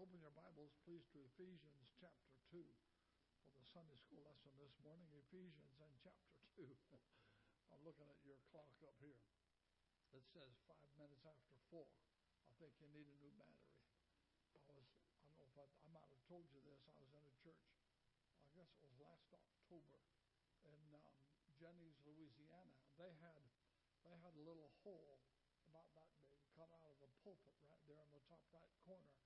Open your Bibles, please, to Ephesians chapter 2 for the Sunday school lesson this morning. Ephesians and chapter 2. I'm looking at your clock up here. It says five minutes after four. I think you need a new battery. I was, I don't know if I, I might have told you this. I was in a church, I guess it was last October, in um, Jennings, Louisiana. They had, they had a little hole about that big cut out of the pulpit right there in the top right corner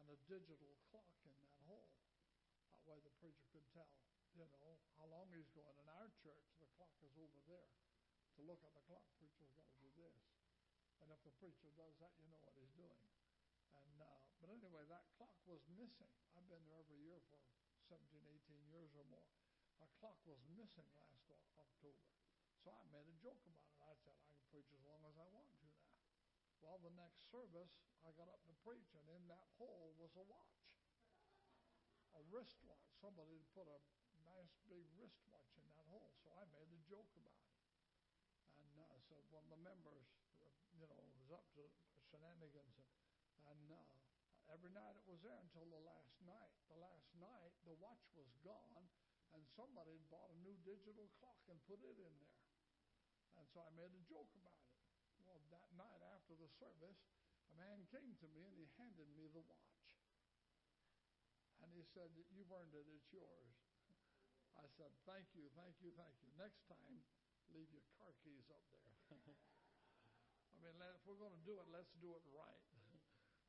and a digital clock in that hole. That way the preacher could tell, you know, how long he's going. In our church, the clock is over there. To look at the clock, preacher's got to do this. And if the preacher does that, you know what he's doing. And uh, but anyway, that clock was missing. I've been there every year for 17, 18 years or more. That clock was missing last October. So I made a joke about it. I said, I can preach as long as I want. Well, the next service, I got up to preach, and in that hole was a watch, a wristwatch. Somebody had put a nice big wristwatch in that hole, so I made a joke about it. And uh, so one of the members, you know, was up to shenanigans, and uh, every night it was there until the last night. The last night, the watch was gone, and somebody had bought a new digital clock and put it in there. And so I made a joke about it. That night after the service, a man came to me and he handed me the watch. And he said, You've earned it, it's yours. I said, Thank you, thank you, thank you. Next time, leave your car keys up there. I mean, if we're going to do it, let's do it right.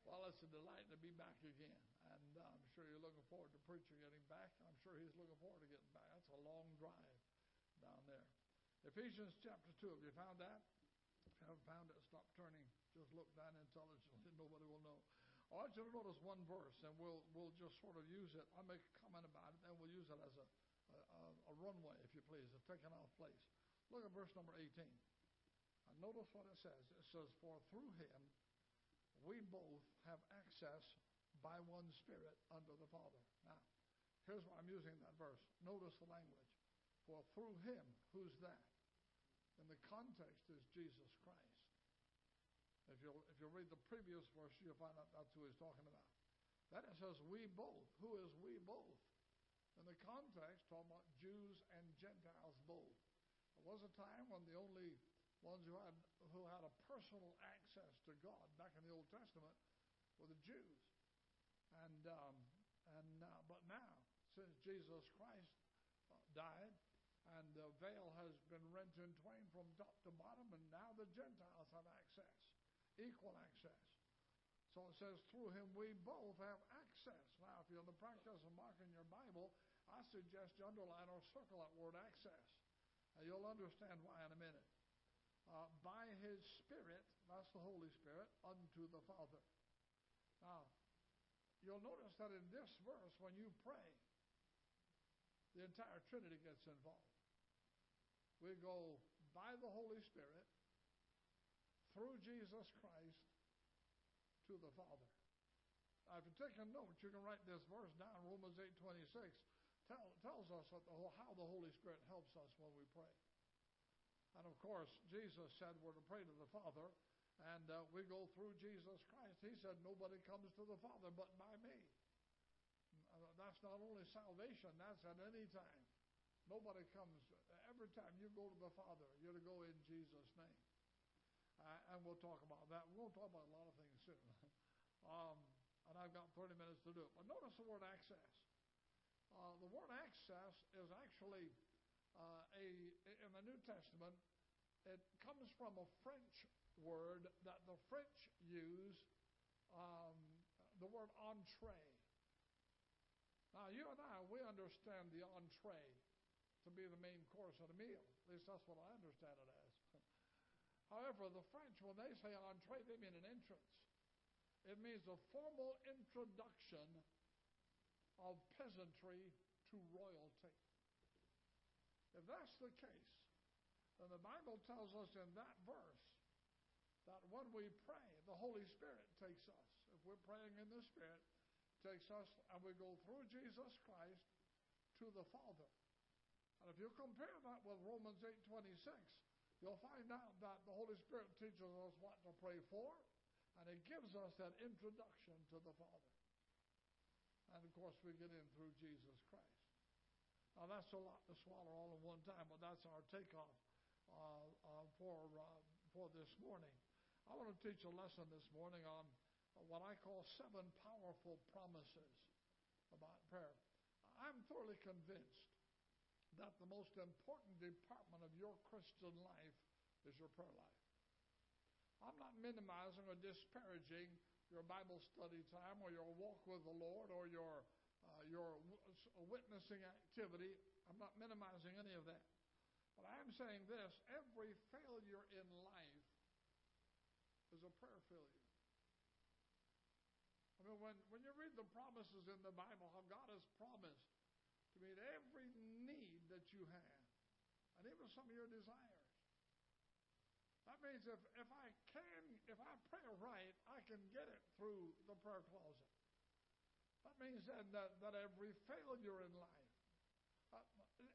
well, it's a delight to be back again. And uh, I'm sure you're looking forward to preacher getting back. I'm sure he's looking forward to getting back. That's a long drive down there. Ephesians chapter 2. Have you found that? Haven't found it, stop turning. Just look down intelligently. Nobody will know. I want you to notice one verse, and we'll we'll just sort of use it. I'll make a comment about it, and we'll use it as a a, a runway, if you please, a taken off place. Look at verse number 18. And notice what it says. It says, For through him we both have access by one Spirit unto the Father. Now, here's why I'm using that verse. Notice the language. For through him, who's that? And the context is Jesus Christ. If you'll, if you'll read the previous verse, you'll find out that's who he's talking about. Then it says, we both. Who is we both? In the context, talking about Jews and Gentiles both. There was a time when the only ones who had, who had a personal access to God back in the Old Testament were the Jews. And, um, and uh, but now, since Jesus Christ uh, died, the veil has been rent in twain from top to bottom, and now the Gentiles have access, equal access. So it says, through him we both have access. Now, if you're in the practice of marking your Bible, I suggest you underline or circle that word access. And you'll understand why in a minute. Uh, by his Spirit, that's the Holy Spirit, unto the Father. Now, you'll notice that in this verse, when you pray, the entire Trinity gets involved. We go by the Holy Spirit through Jesus Christ to the Father. Now, if you take a note, you can write this verse down. Romans 8:26 tell, tells us the how the Holy Spirit helps us when we pray. And of course, Jesus said we're to pray to the Father, and uh, we go through Jesus Christ. He said nobody comes to the Father but by me. Uh, that's not only salvation; that's at any time. Nobody comes. Every time you go to the Father, you're to go in Jesus' name. Uh, and we'll talk about that. We'll talk about a lot of things soon. um, and I've got 30 minutes to do it. But notice the word access. Uh, the word access is actually uh, a in the New Testament. It comes from a French word that the French use. Um, the word entree. Now, you and I, we understand the entree to be the main course of the meal. At least that's what I understand it as. However, the French, when they say entree, they mean an entrance. It means a formal introduction of peasantry to royalty. If that's the case, then the Bible tells us in that verse that when we pray, the Holy Spirit takes us. If we're praying in the Spirit, takes us and we go through Jesus Christ to the Father. And if you compare that with Romans 8:26, you'll find out that the Holy Spirit teaches us what to pray for, and it gives us that introduction to the Father. And of course, we get in through Jesus Christ. Now, that's a lot to swallow all in one time, but that's our takeoff uh, uh, for, uh, for this morning. I want to teach a lesson this morning on what I call seven powerful promises about prayer. I'm thoroughly convinced that the most important department of your Christian life is your prayer life. I'm not minimizing or disparaging your Bible study time or your walk with the Lord or your uh, your witnessing activity. I'm not minimizing any of that. But I'm saying this every failure in life is a prayer failure. I mean, when, when you read the promises in the Bible, how God has promised to meet every need that you have, and even some of your desires. That means if, if I can, if I pray right, I can get it through the prayer closet. That means then that, that every failure in life, uh,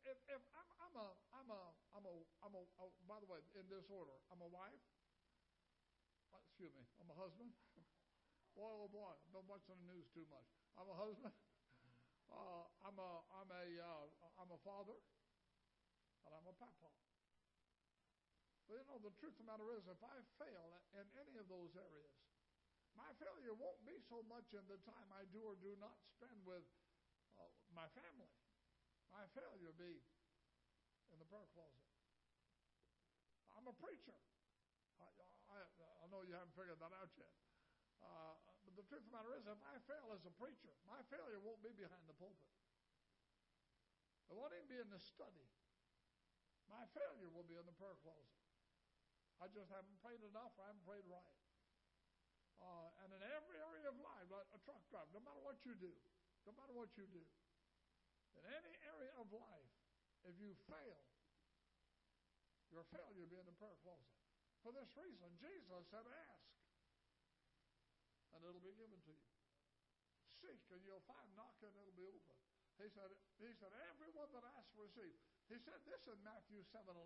if, if I'm, I'm, a, I'm, a, I'm, a, I'm a, oh, by the way, in this order, I'm a wife, excuse me, I'm a husband. boy, oh boy, I've been watching the news too much. I'm a husband. Uh, I'm a, I'm a, uh, I'm a father, and I'm a papa. But you know, the truth of the matter is, if I fail in any of those areas, my failure won't be so much in the time I do or do not spend with uh, my family. My failure be in the prayer closet. I'm a preacher. I, I, I know you haven't figured that out yet. Uh, the truth of the matter is, if I fail as a preacher, my failure won't be behind the pulpit. It won't even be in the study. My failure will be in the prayer closet. I just haven't prayed enough or I haven't prayed right. Uh, and in every area of life, like a truck driver, no matter what you do, no matter what you do, in any area of life, if you fail, your failure will be in the prayer closet. For this reason, Jesus said, Ask, and it'll be given to you. Seek, and you'll find. Knock, and it'll be open. He said, he said, Everyone that asks, receive. He said this in Matthew 7 11.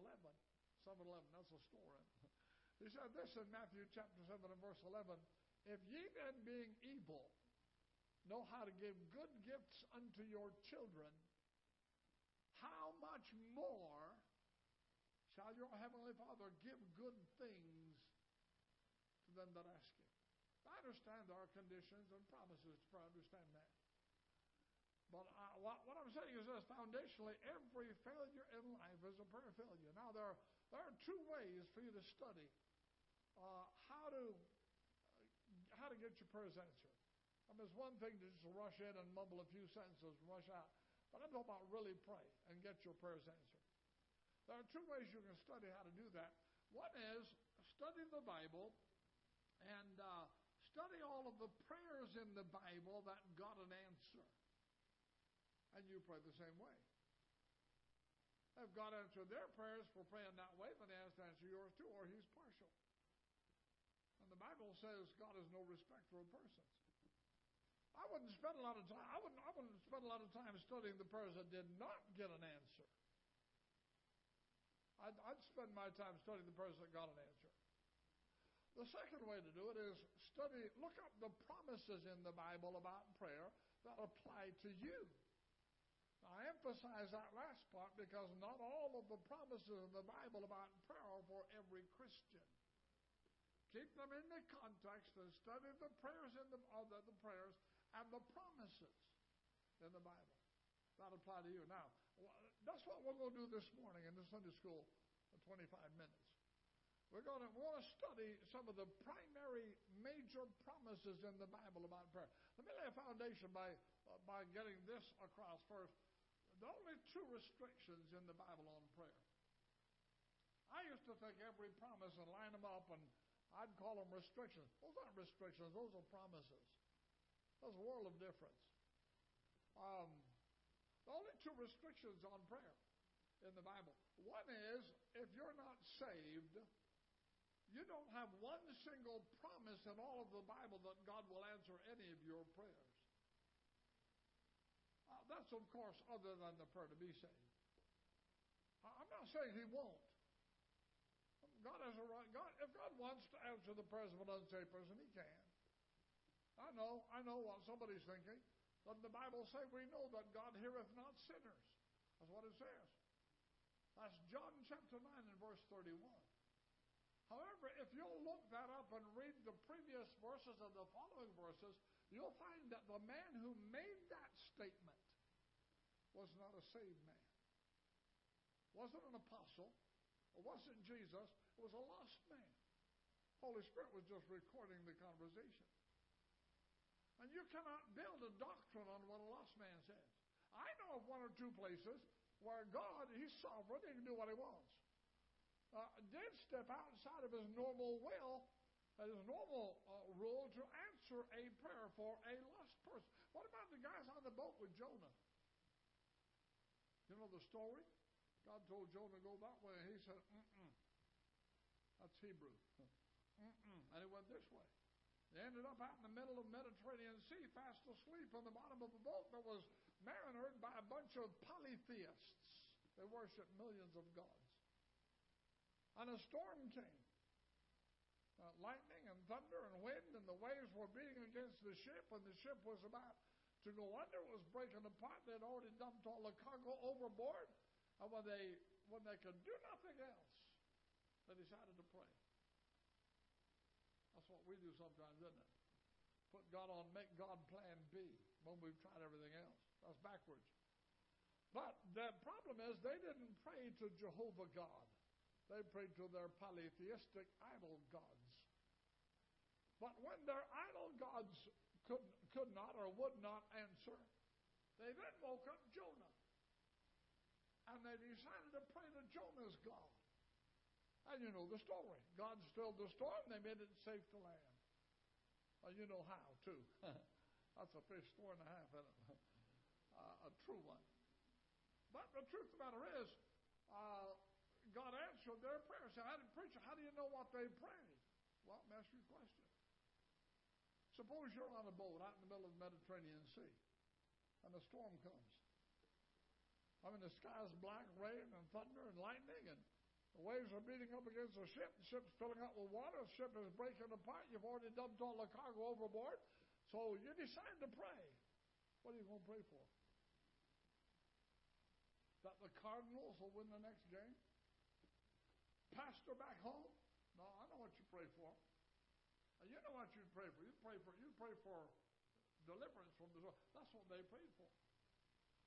7 11, that's a story. He said this in Matthew chapter 7 and verse 11 If ye then, being evil, know how to give good gifts unto your children, how much more shall your heavenly Father give good things to them that ask? Understand our conditions and promises to understand that. But I, what, what, I'm saying is this foundationally, every failure in life is a prayer failure. Now, there are, there are two ways for you to study uh, how, to, uh, how to get your prayers answered. I mean, it's one thing to just rush in and mumble a few sentences and rush out. But I'm talking about really pray and get your prayers answered. There are two ways you can study how to do that. One is study the Bible and uh, study all of the prayers in the Bible that got an answer and you pray the same way. If God answered their prayers for praying that way, then He has to answer yours too, or He's partial. And the Bible says God is no respecter of persons. I wouldn't spend a lot of time. I wouldn't. I wouldn't spend a lot of time studying the prayers that did not get an answer. I'd, I'd spend my time studying the prayers that got an answer. The second way to do it is study, look up the promises in the Bible about prayer that apply to you. I emphasize that last part because not all of the promises in the Bible about prayer are for every Christian. Keep them in the context and study the prayers in the, the, the prayers and the promises in the Bible that apply to you. Now, that's what we're going to do this morning in the Sunday school in 25 minutes. We're going to, we're going to study some of the primary major promises in the Bible about prayer. Let me lay a foundation by, uh, by getting this across first the only two restrictions in the Bible on prayer. I used to think every promise and line them up, and I'd call them restrictions. Those aren't restrictions, those are promises. There's a world of difference. Um, the only two restrictions on prayer in the Bible one is if you're not saved, you don't have one single promise in all of the Bible that God will answer any of your prayers. Uh, that's, of course, other than the prayer to be saved. I'm not saying he won't. God has a right. God, if God wants to answer the prayers of an unsaved person, He can. I know. I know what somebody's thinking. Doesn't the Bible say we know that God heareth not sinners? That's what it says. That's John chapter 9 and verse 31. However, if you'll look that up and read the previous verses and the following verses, you'll find that the man who made that statement was not a saved man. Wasn't an apostle. It wasn't Jesus. It was a lost man. Holy Spirit was just recording the conversation. And you cannot build a doctrine on what a lost man says. I know of one or two places where God, He's sovereign, He can do what He wants. Uh, did step outside of His normal will, His normal uh, rule to answer a prayer for a lost person. What about the guys on the boat with Jonah? You know the story? God told Jonah to go that way, and he said, mm-mm. That's Hebrew. Mm-mm. And he went this way. They ended up out in the middle of the Mediterranean Sea, fast asleep on the bottom of a boat that was marinered by a bunch of polytheists. They worshiped millions of gods. And a storm came. Uh, lightning and thunder and wind, and the waves were beating against the ship, and the ship was about to go under. It was breaking apart. They'd already dumped all the cargo overboard. And when they when they could do nothing else, they decided to pray. That's what we do sometimes, isn't it? Put God on make God plan B when we've tried everything else. That's backwards. But the problem is they didn't pray to Jehovah God. They prayed to their polytheistic idol gods. But when their idol gods could, could not or would not answer, they then woke up Jonah. And they decided to pray to Jonah's God. And you know the story. God stilled the storm, they made it safe to land. Well, you know how, too. That's a fish four and a half, isn't it? Uh, a true one. But the truth of the matter is, uh, God answered their prayers. Said, preacher, how do you know what they prayed? Well, ask you a question. Suppose you're on a boat out in the middle of the Mediterranean Sea, and a storm comes. I mean, the sky's black, rain and thunder and lightning, and the waves are beating up against the ship. The ship's filling up with water. The ship is breaking apart. You've already dumped all the cargo overboard. So you decide to pray. What are you going to pray for? That the Cardinals will win the next game? Pastor back home? No, I know what you pray for. You know what you pray for. You pray for you pray for deliverance from the That's what they prayed for.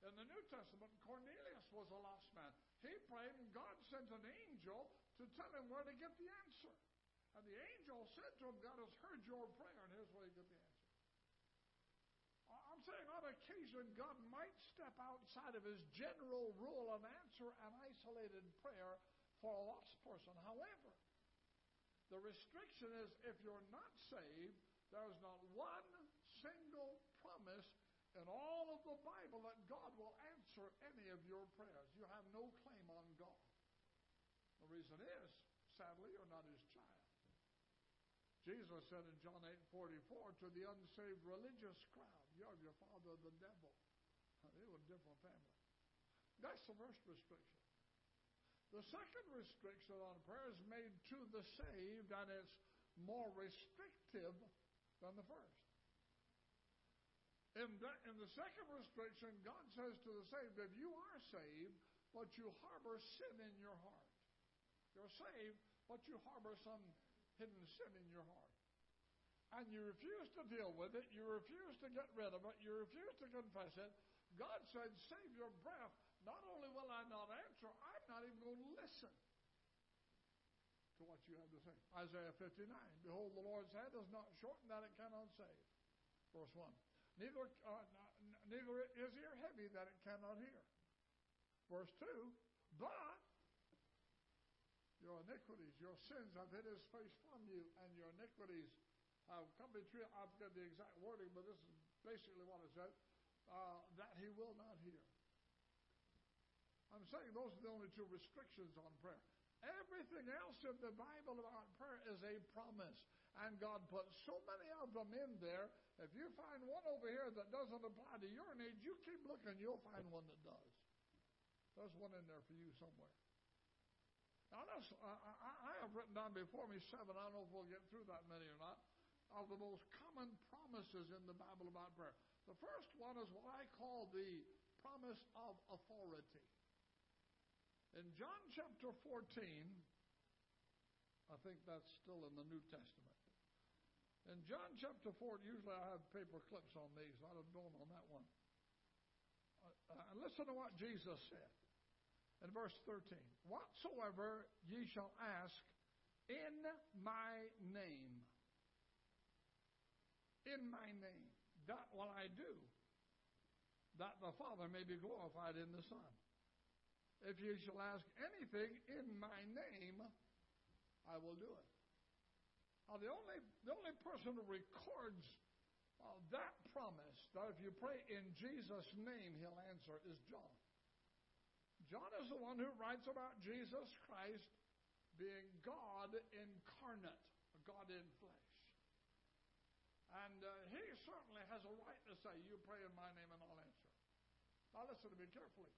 In the New Testament, Cornelius was a lost man. He prayed, and God sent an angel to tell him where to get the answer. And the angel said to him, God has heard your prayer, and here's where you get the answer. I'm saying on occasion, God might step outside of his general rule and answer an isolated prayer for a lost person. However, the restriction is if you're not saved, there's not one single promise in all of the Bible that God will answer any of your prayers. You have no claim on God. The reason is, sadly, you're not his child. Jesus said in John 8 44 to the unsaved religious crowd, You're your father, the devil. They were a different family. That's the first restriction. The second restriction on prayer is made to the saved, and it's more restrictive than the first. In the, in the second restriction, God says to the saved, if you are saved, but you harbor sin in your heart. You're saved, but you harbor some hidden sin in your heart. And you refuse to deal with it, you refuse to get rid of it, you refuse to confess it. God said, Save your breath. Not only will I not answer, I'm not even going to listen to what you have to say. Isaiah 59 Behold, the Lord's hand is not shortened that it cannot save. Verse 1. Neither, uh, neither is ear heavy that it cannot hear. Verse 2, but your iniquities, your sins have hid his face from you, and your iniquities have come between, I forget the exact wording, but this is basically what it said, uh, that he will not hear. I'm saying those are the only two restrictions on prayer. Everything else in the Bible about prayer is a promise. And God put so many of them in there. If you find one over here that doesn't apply to your needs, you keep looking, you'll find one that does. There's one in there for you somewhere. Now, I, I, have written down before me seven. I don't know if we'll get through that many or not. of the most common promises in the Bible about prayer. The first one is what I call the promise of authority. In John chapter 14, I think that's still in the New Testament. In John chapter 4, usually I have paper clips on these. I don't know on that one. Uh, uh, listen to what Jesus said in verse 13. Whatsoever ye shall ask in my name, in my name, that will I do, that the Father may be glorified in the Son. If you shall ask anything in my name, I will do it. Now, the only, the only person who records uh, that promise, that if you pray in Jesus' name, he'll answer, is John. John is the one who writes about Jesus Christ being God incarnate, God in flesh. And uh, he certainly has a right to say, You pray in my name and I'll answer. Now, listen to me carefully.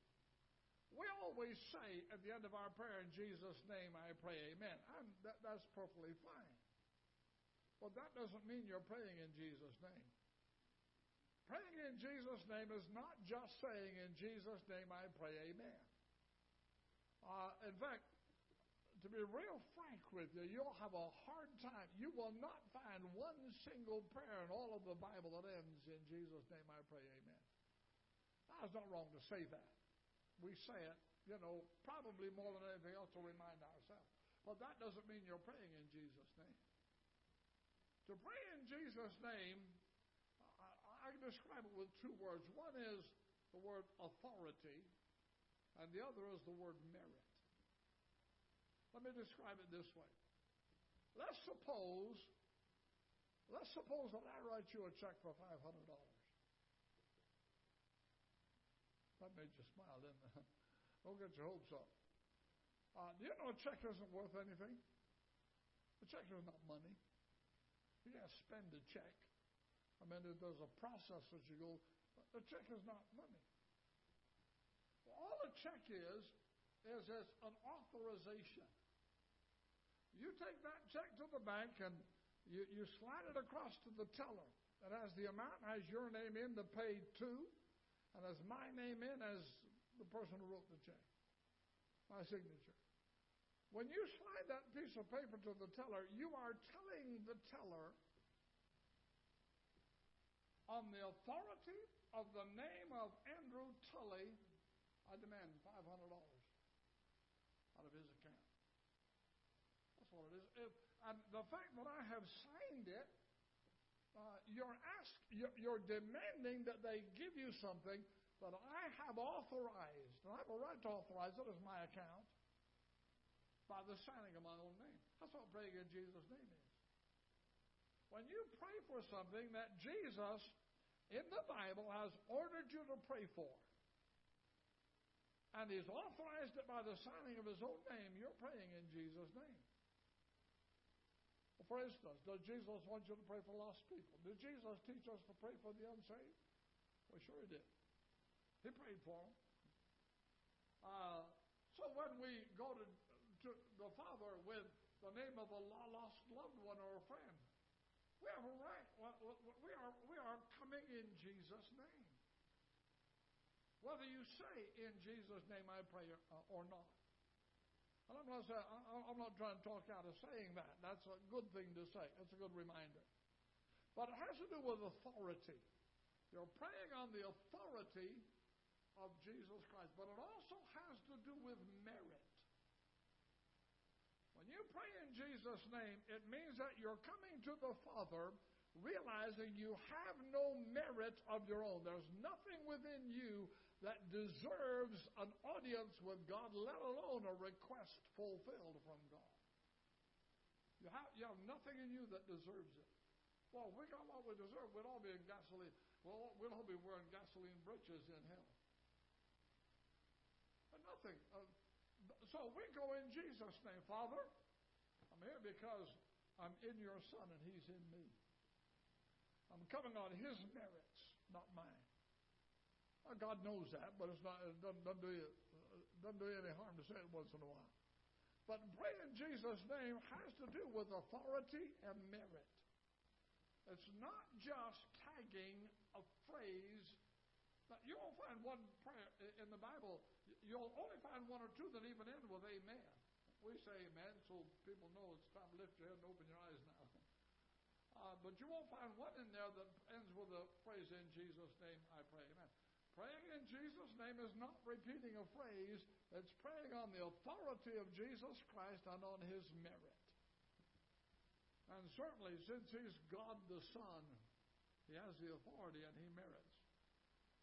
We always say at the end of our prayer, In Jesus' name I pray, Amen. That, that's perfectly fine. Well, that doesn't mean you're praying in Jesus' name. Praying in Jesus' name is not just saying, In Jesus' name I pray, Amen. Uh, in fact, to be real frank with you, you'll have a hard time. You will not find one single prayer in all of the Bible that ends in Jesus' name I pray, Amen. Now, it's not wrong to say that. We say it, you know, probably more than anything else to remind ourselves. But that doesn't mean you're praying in Jesus' name. To pray in Jesus' name, I, I describe it with two words. One is the word authority, and the other is the word merit. Let me describe it this way. Let's suppose, let's suppose that I write you a check for five hundred dollars. That made you smile, didn't it? Don't get your hopes up. Uh, do you know a check isn't worth anything? A check is not money. You can't spend a check. I mean, there's a process that you go. The check is not money. Well, all a check is is as an authorization. You take that check to the bank and you, you slide it across to the teller. It has the amount, has your name in, the paid to, and has my name in as the person who wrote the check. My signature. When you slide that piece of paper to the teller, you are telling the teller on the authority of the name of Andrew Tully, I demand $500 out of his account. That's what it is. And the fact that I have signed it, uh, you're ask, you're, you're demanding that they give you something that I have authorized, and I have a right to authorize it as my account by the signing of my own name. That's what praying in Jesus' name is. When you pray for something that Jesus in the Bible has ordered you to pray for, and He's authorized it by the signing of His own name, you're praying in Jesus' name. For instance, does Jesus want you to pray for lost people? Did Jesus teach us to pray for the unsaved? Well, sure He did. He prayed for them. Uh, so when we go to to the Father with the name of a lost loved one or a friend. We have a right. We are, we are coming in Jesus' name. Whether you say, in Jesus' name I pray, or not. And I'm not, saying, I'm not trying to talk out of saying that. That's a good thing to say. That's a good reminder. But it has to do with authority. You're praying on the authority of Jesus Christ. But it also has to do with merit. When you pray in Jesus' name, it means that you're coming to the Father realizing you have no merit of your own. There's nothing within you that deserves an audience with God, let alone a request fulfilled from God. You have, you have nothing in you that deserves it. Well, we got what we deserve, we'd all be in gasoline. Well, we'd all be wearing gasoline breeches in hell. But nothing. Uh, so we go in Jesus' name. Father, I'm here because I'm in your Son and He's in me. I'm coming on His merits, not mine. God knows that, but it's not, it doesn't, doesn't, do you, doesn't do you any harm to say it once in a while. But pray in Jesus' name has to do with authority and merit. It's not just tagging a phrase. That you won't find one prayer in the Bible. You'll only find one or two that even end with amen. We say amen so people know it's time to lift your head and open your eyes now. Uh, but you won't find one in there that ends with a phrase, in Jesus' name I pray. Amen. Praying in Jesus' name is not repeating a phrase, it's praying on the authority of Jesus Christ and on his merit. And certainly, since he's God the Son, he has the authority and he merits.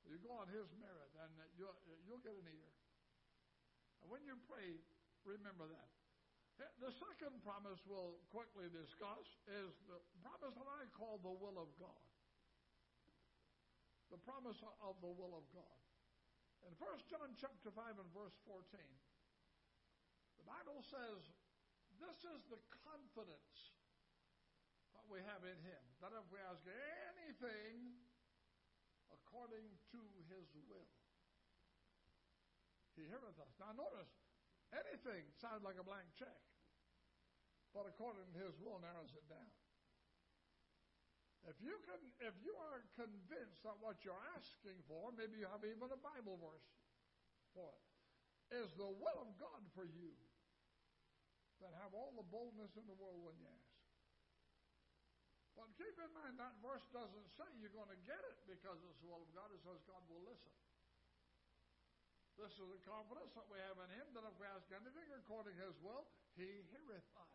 You go on his merit, and you'll, you'll get an ear. And when you pray, remember that. The second promise we'll quickly discuss is the promise that I call the will of God. The promise of the will of God. In 1 John chapter 5 and verse 14, the Bible says, This is the confidence that we have in Him, that if we ask anything according to His will, He heareth us. Now notice, anything sounds like a blank check but according to his will narrows it down. If you can, if you are convinced that what you're asking for, maybe you have even a Bible verse for it, is the will of God for you, then have all the boldness in the world when you ask. But keep in mind that verse doesn't say you're going to get it because it's the will of God. It says God will listen. This is the confidence that we have in Him that if we ask anything according to His will, He heareth us.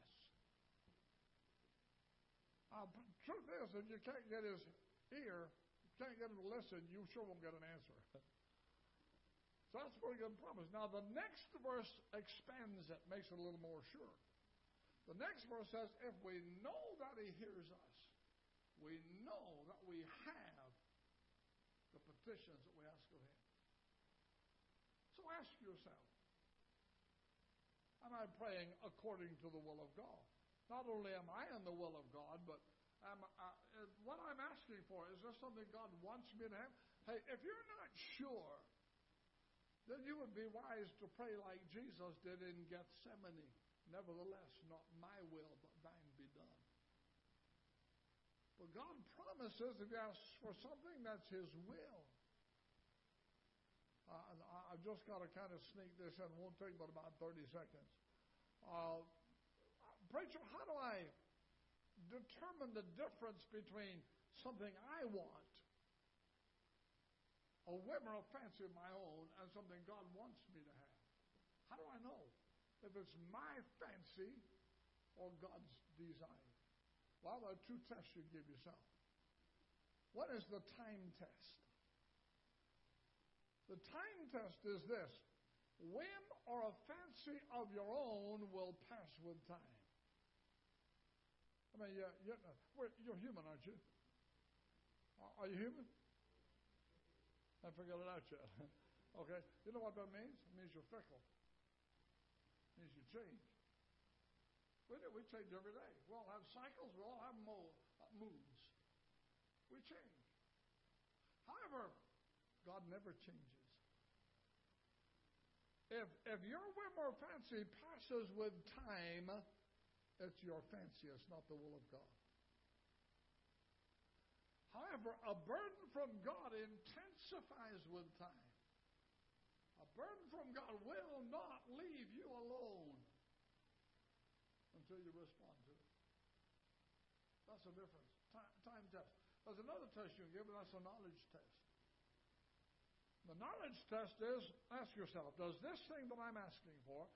Truth is, if you can't get his ear, you can't get him to listen, you sure won't get an answer. so that's a pretty good promise. Now, the next verse expands it, makes it a little more sure. The next verse says, If we know that he hears us, we know that we have the petitions that we ask of him. So ask yourself, Am I praying according to the will of God? Not only am I in the will of God, but am, uh, what I'm asking for, is this something God wants me to have? Hey, if you're not sure, then you would be wise to pray like Jesus did in Gethsemane. Nevertheless, not my will, but thine be done. But God promises if you ask for something, that's His will. Uh, I've just got to kind of sneak this in. It won't take but about 30 seconds. Uh, Preacher, how do I determine the difference between something I want, a whim or a fancy of my own, and something God wants me to have? How do I know if it's my fancy or God's desire? Well, there are two tests you give yourself. What is the time test? The time test is this whim or a fancy of your own will pass with time. I mean, you're, you're, you're human, aren't you? Are you human? I figured it out yet. okay. You know what that means? It means you're fickle. It means you change. We do. We change every day. We all have cycles. We all have mo- uh, moods. We change. However, God never changes. If, if your whim or fancy passes with time, it's your fancy, it's not the will of God. However, a burden from God intensifies with time. A burden from God will not leave you alone until you respond to it. That's the difference. Time, time test. There's another test you can give, and that's a knowledge test. The knowledge test is ask yourself, does this thing that I'm asking for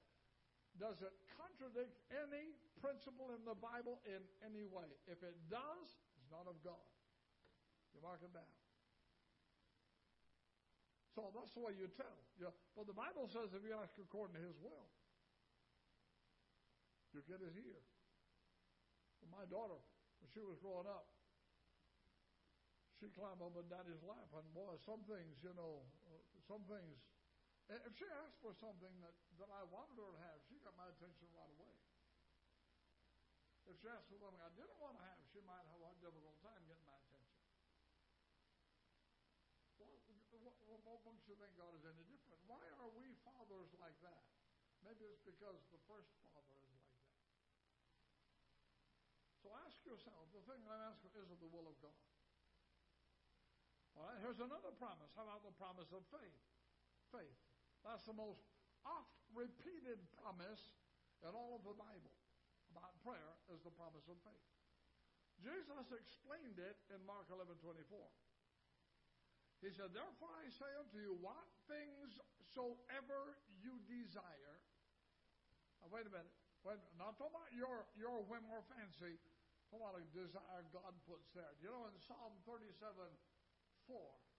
does it contradict any principle in the Bible in any way? If it does, it's not of God. You mark it down. So that's the way you tell. Yeah. But the Bible says if you ask according to His will, you get His ear. Well, my daughter, when she was growing up, she climbed up on Daddy's lap, and boy, some things, you know, uh, some things if she asked for something that, that I wanted her to have, she got my attention right away. If she asked for something I didn't want to have, she might have a difficult time getting my attention. Well, what, what makes you think God is any different? Why are we fathers like that? Maybe it's because the first father is like that. So ask yourself the thing I'm asking is it the will of God? All right, here's another promise. How about the promise of faith? Faith. That's the most oft repeated promise in all of the Bible about prayer is the promise of faith. Jesus explained it in Mark 11 24. He said, Therefore I say unto you, what things soever you desire. Now, wait a minute. Wait. Not talking about your, your whim or fancy. What a desire God puts there. You know, in Psalm 37 4, it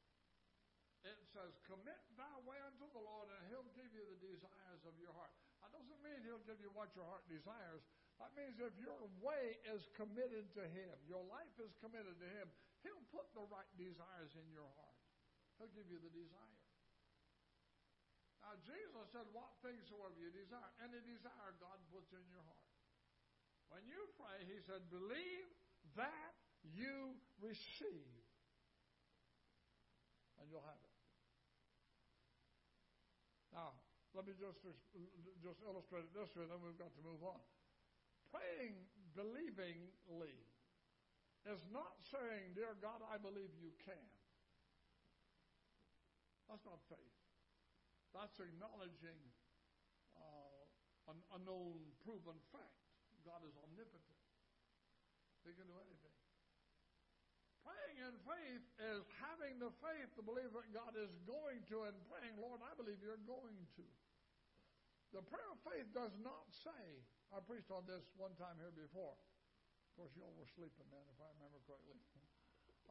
says, Commit thy way unto the Lord, and he'll give you the desires of your heart. That doesn't mean he'll give you what your heart desires. That means if your way is committed to him, your life is committed to him, he'll put the right desires in your heart. He'll give you the desire. Now, Jesus said, What things soever you desire, any desire God puts in your heart. When you pray, he said, Believe that you receive, and you'll have it. Now, let me just, just illustrate it this way, then we've got to move on. Praying believingly is not saying, Dear God, I believe you can. That's not faith. That's acknowledging uh, a known, proven fact. God is omnipotent, He can do anything. Praying in faith is having the faith to believe that God is going to, and praying, Lord, I believe you're going to. The prayer of faith does not say, I preached on this one time here before. Of course, you all were sleeping then, if I remember correctly.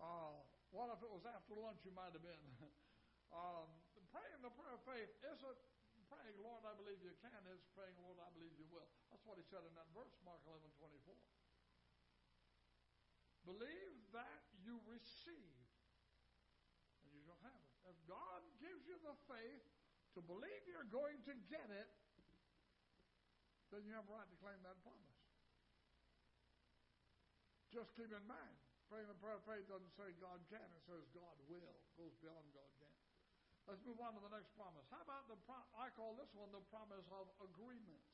Uh, what if it was after lunch you might have been? um, praying the prayer of faith isn't praying, Lord, I believe you can. It's praying, Lord, I believe you will. That's what he said in that verse, Mark 11 24. Believe that you receive, and you shall have it. If God gives you the faith to believe you're going to get it, then you have a right to claim that promise. Just keep in mind, praying the prayer of faith doesn't say God can, it says God will. It goes beyond God can. Let's move on to the next promise. How about the pro- I call this one the promise of agreement.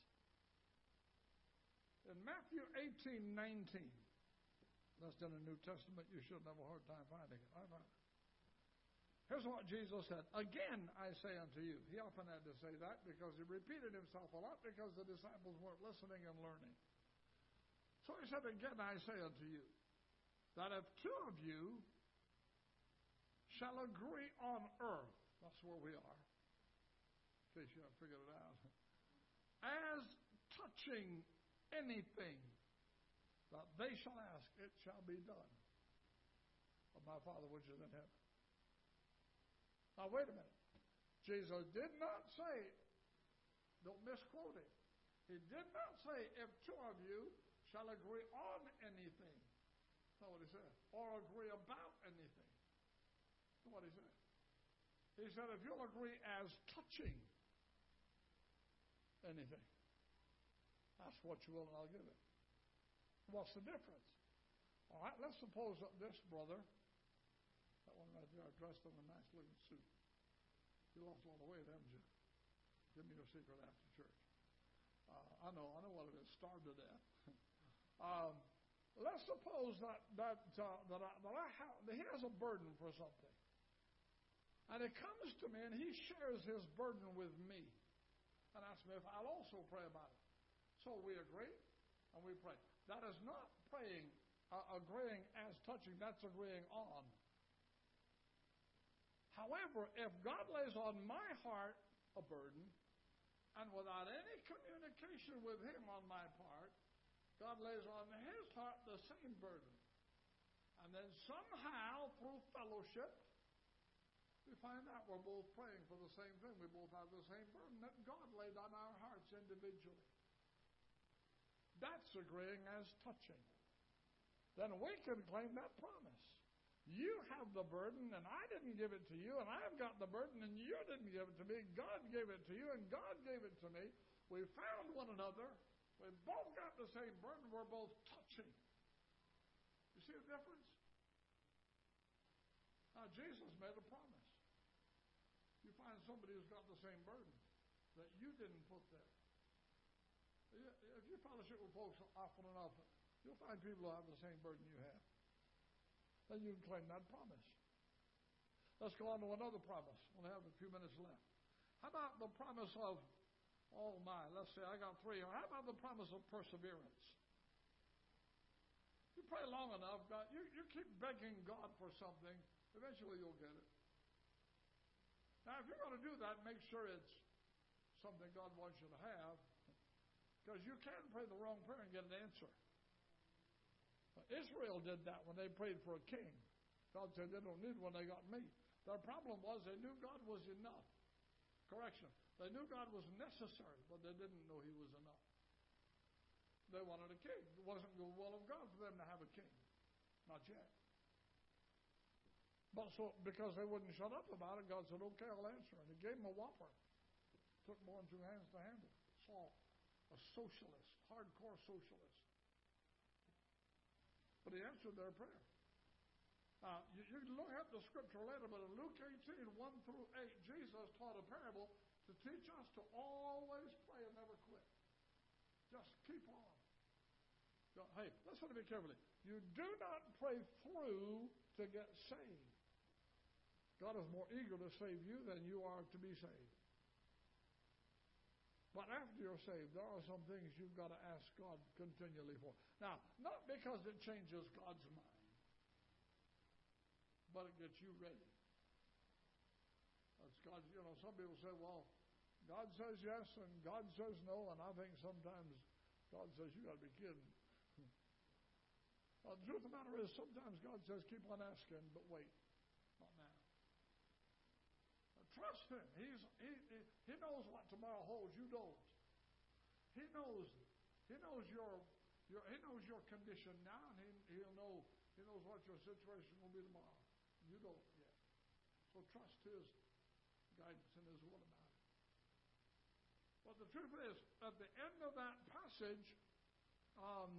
In Matthew 18, 19, that's in the New Testament. You shouldn't have a hard time finding it. Here's what Jesus said. Again, I say unto you. He often had to say that because he repeated himself a lot because the disciples weren't listening and learning. So he said, Again, I say unto you, that if two of you shall agree on earth, that's where we are, in case you haven't figured it out, as touching anything that they shall ask, it shall be done of my Father which is in heaven. Now, wait a minute. Jesus did not say, don't misquote it. He did not say, if two of you shall agree on anything. That's what he said. Or agree about anything. That's what he said. He said, if you'll agree as touching anything, ask what you will and I'll give it. What's the difference? All right, let's suppose that this brother, that one right there, dressed in a nice looking suit. You lost a lot of weight, haven't you? Give me your secret after church. Uh, I know, I know what it is. Starved to death. um, let's suppose that that uh, that, I, that I have, that he has a burden for something, and it comes to me, and he shares his burden with me, and asks me if I'll also pray about it. So we agree, and we pray. That is not praying, uh, agreeing as touching, that's agreeing on. However, if God lays on my heart a burden, and without any communication with Him on my part, God lays on His heart the same burden. And then somehow, through fellowship, we find out we're both praying for the same thing. We both have the same burden that God laid on our hearts individually. That's agreeing as touching. Then we can claim that promise. You have the burden, and I didn't give it to you, and I've got the burden, and you didn't give it to me. God gave it to you, and God gave it to me. We found one another. We both got the same burden. We're both touching. You see the difference? Now, Jesus made a promise. You find somebody who's got the same burden that you didn't put there. You fellowship with folks often enough, You'll find people who have the same burden you have. Then you can claim that promise. Let's go on to another promise. We'll have a few minutes left. How about the promise of, oh my, let's say I got three. How about the promise of perseverance? You pray long enough, God, you, you keep begging God for something, eventually you'll get it. Now, if you're going to do that, make sure it's something God wants you to have, because you can pray the wrong prayer and get an answer. Israel did that when they prayed for a king. God said they don't need one, they got me. Their problem was they knew God was enough. Correction. They knew God was necessary, but they didn't know He was enough. They wanted a king. It wasn't the will of God for them to have a king. Not yet. But so, because they wouldn't shut up about it, God said, okay, I'll answer. And He gave them a whopper. Took more than two hands to handle. Saul, a socialist, hardcore socialist. But he answered their prayer. Now, you, you can look at the scripture later, but in Luke 18, 1 through 8, Jesus taught a parable to teach us to always pray and never quit. Just keep on. Hey, listen to me carefully. You do not pray through to get saved. God is more eager to save you than you are to be saved. But after you're saved, there are some things you've got to ask God continually for. Now, not because it changes God's mind, but it gets you ready. That's God. You know, some people say, well, God says yes and God says no, and I think sometimes God says, you got to be kidding. Well, the truth of the matter is, sometimes God says, keep on asking, but wait, not. Trust Him. He's, he, he, knows what tomorrow holds. You don't. He knows. He knows your, your He knows your condition now, and he, He'll know. He knows what your situation will be tomorrow. You don't yet. So trust His guidance and His will about it. But the truth is, at the end of that passage, um,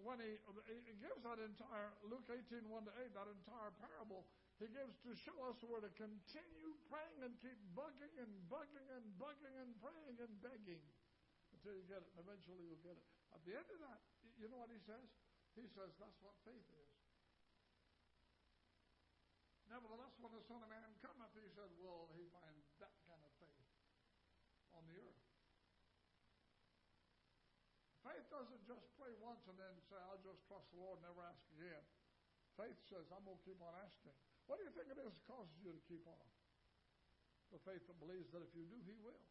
when he, he gives that entire, Luke 18, 1 to 8, that entire parable, he gives to show us where to continue praying and keep bugging and bugging and bugging and praying and begging until you get it. And eventually you'll get it. At the end of that, you know what he says? He says that's what faith is. Nevertheless, when the Son of Man cometh, he said, will he find that kind of faith on the earth? Faith doesn't just pray once and then say, I'll just trust the Lord and never ask again. Faith says, I'm going to keep on asking. What do you think it is that causes you to keep on? The faith that believes that if you do, He will.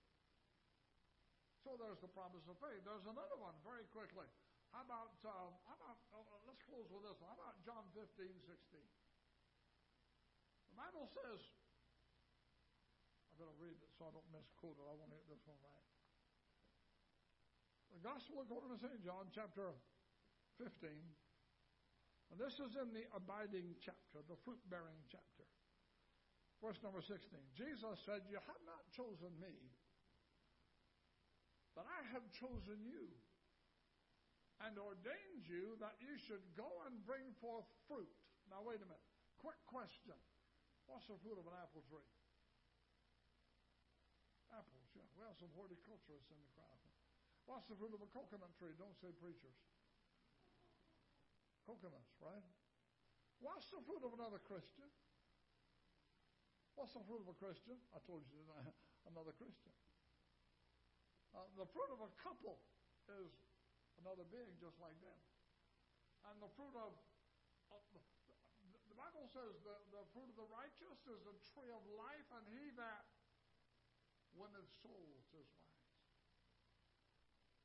So there's the promise of faith. There's another one very quickly. How about, uh, how about uh, let's close with this one. How about John 15, 16? The Bible says, I better read it so I don't misquote it. I want to get this one right. The Gospel according to St. John, chapter 15. And this is in the abiding chapter, the fruit bearing chapter. Verse number 16. Jesus said, You have not chosen me, but I have chosen you and ordained you that you should go and bring forth fruit. Now, wait a minute. Quick question What's the fruit of an apple tree? Apples, yeah. We have some horticulturists in the crowd. What's the fruit of a coconut tree? Don't say preachers. Right? What's the fruit of another Christian? What's the fruit of a Christian? I told you tonight, another Christian. Uh, the fruit of a couple is another being just like them. And the fruit of, of the, the Bible says the, the fruit of the righteous is a tree of life, and he that winneth souls is wise.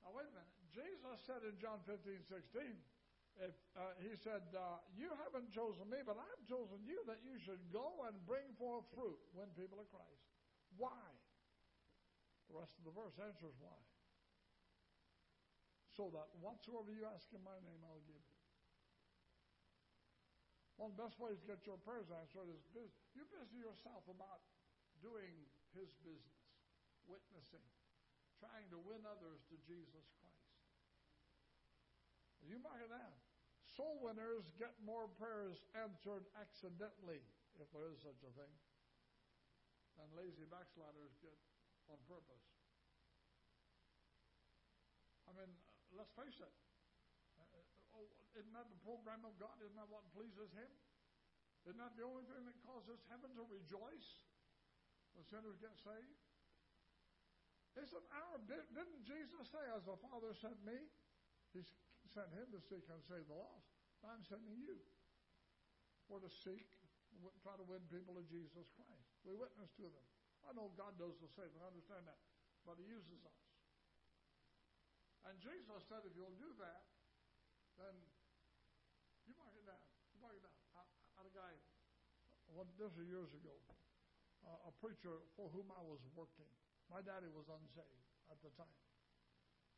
Now, wait a minute. Jesus said in John 15, 16, if, uh, he said, uh, You haven't chosen me, but I've chosen you that you should go and bring forth fruit, win people of Christ. Why? The rest of the verse answers why. So that whatsoever you ask in my name, I'll give you. One of the best ways to get your prayers answered is you busy yourself about doing his business, witnessing, trying to win others to Jesus Christ. You mark it down. Soul winners get more prayers answered accidentally, if there is such a thing, than lazy backsliders get on purpose. I mean, let's face it. Uh, oh, isn't that the program of God? Isn't that what pleases Him? Isn't that the only thing that causes heaven to rejoice when sinners get saved? Isn't our didn't Jesus say, "As the Father sent me, He sent Him to seek and save the lost. I'm sending you. We're to seek, try to win people to Jesus Christ. We witness to them. I know God does the same. I understand that, but He uses us. And Jesus said, if you'll do that, then you mark it down. You mark it down. I, I had a guy, well, this was years ago, uh, a preacher for whom I was working. My daddy was unsaved at the time.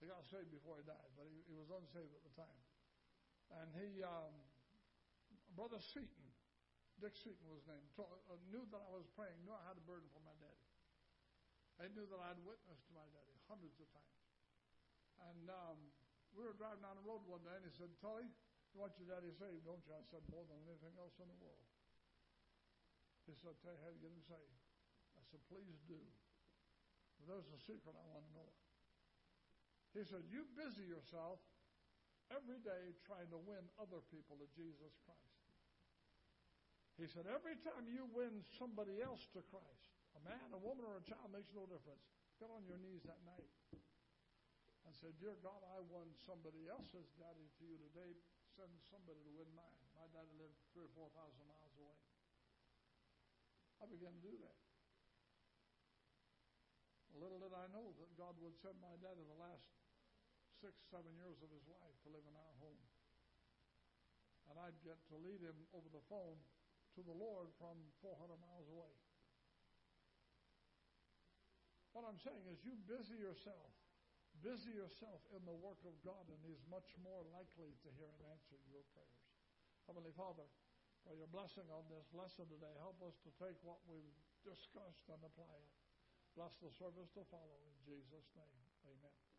He got saved before he died, but he, he was unsaved at the time. And he, um, Brother Seaton, Dick Seaton was named, told, uh, knew that I was praying, knew I had a burden for my daddy. He knew that I'd witnessed to my daddy hundreds of times. And um, we were driving down the road one day, and he said, Tully, you want your daddy saved, don't you? I said, more than anything else in the world. He said, tell you get him saved. I said, please do. But there's a secret I want to know. He said, you busy yourself every day trying to win other people to Jesus Christ. He said, every time you win somebody else to Christ, a man, a woman, or a child makes no difference. Get on your knees that night and say, Dear God, I won somebody else's daddy to you today. Send somebody to win mine. My daddy lived three or four thousand miles away. I began to do that. Little did I know that God would send my dad in the last six, seven years of his life to live in our home. And I'd get to lead him over the phone to the Lord from 400 miles away. What I'm saying is, you busy yourself Busy yourself in the work of God, and He's much more likely to hear and answer your prayers. Heavenly Father, for your blessing on this lesson today, help us to take what we've discussed and apply it. Bless the service to follow in Jesus' name. Amen.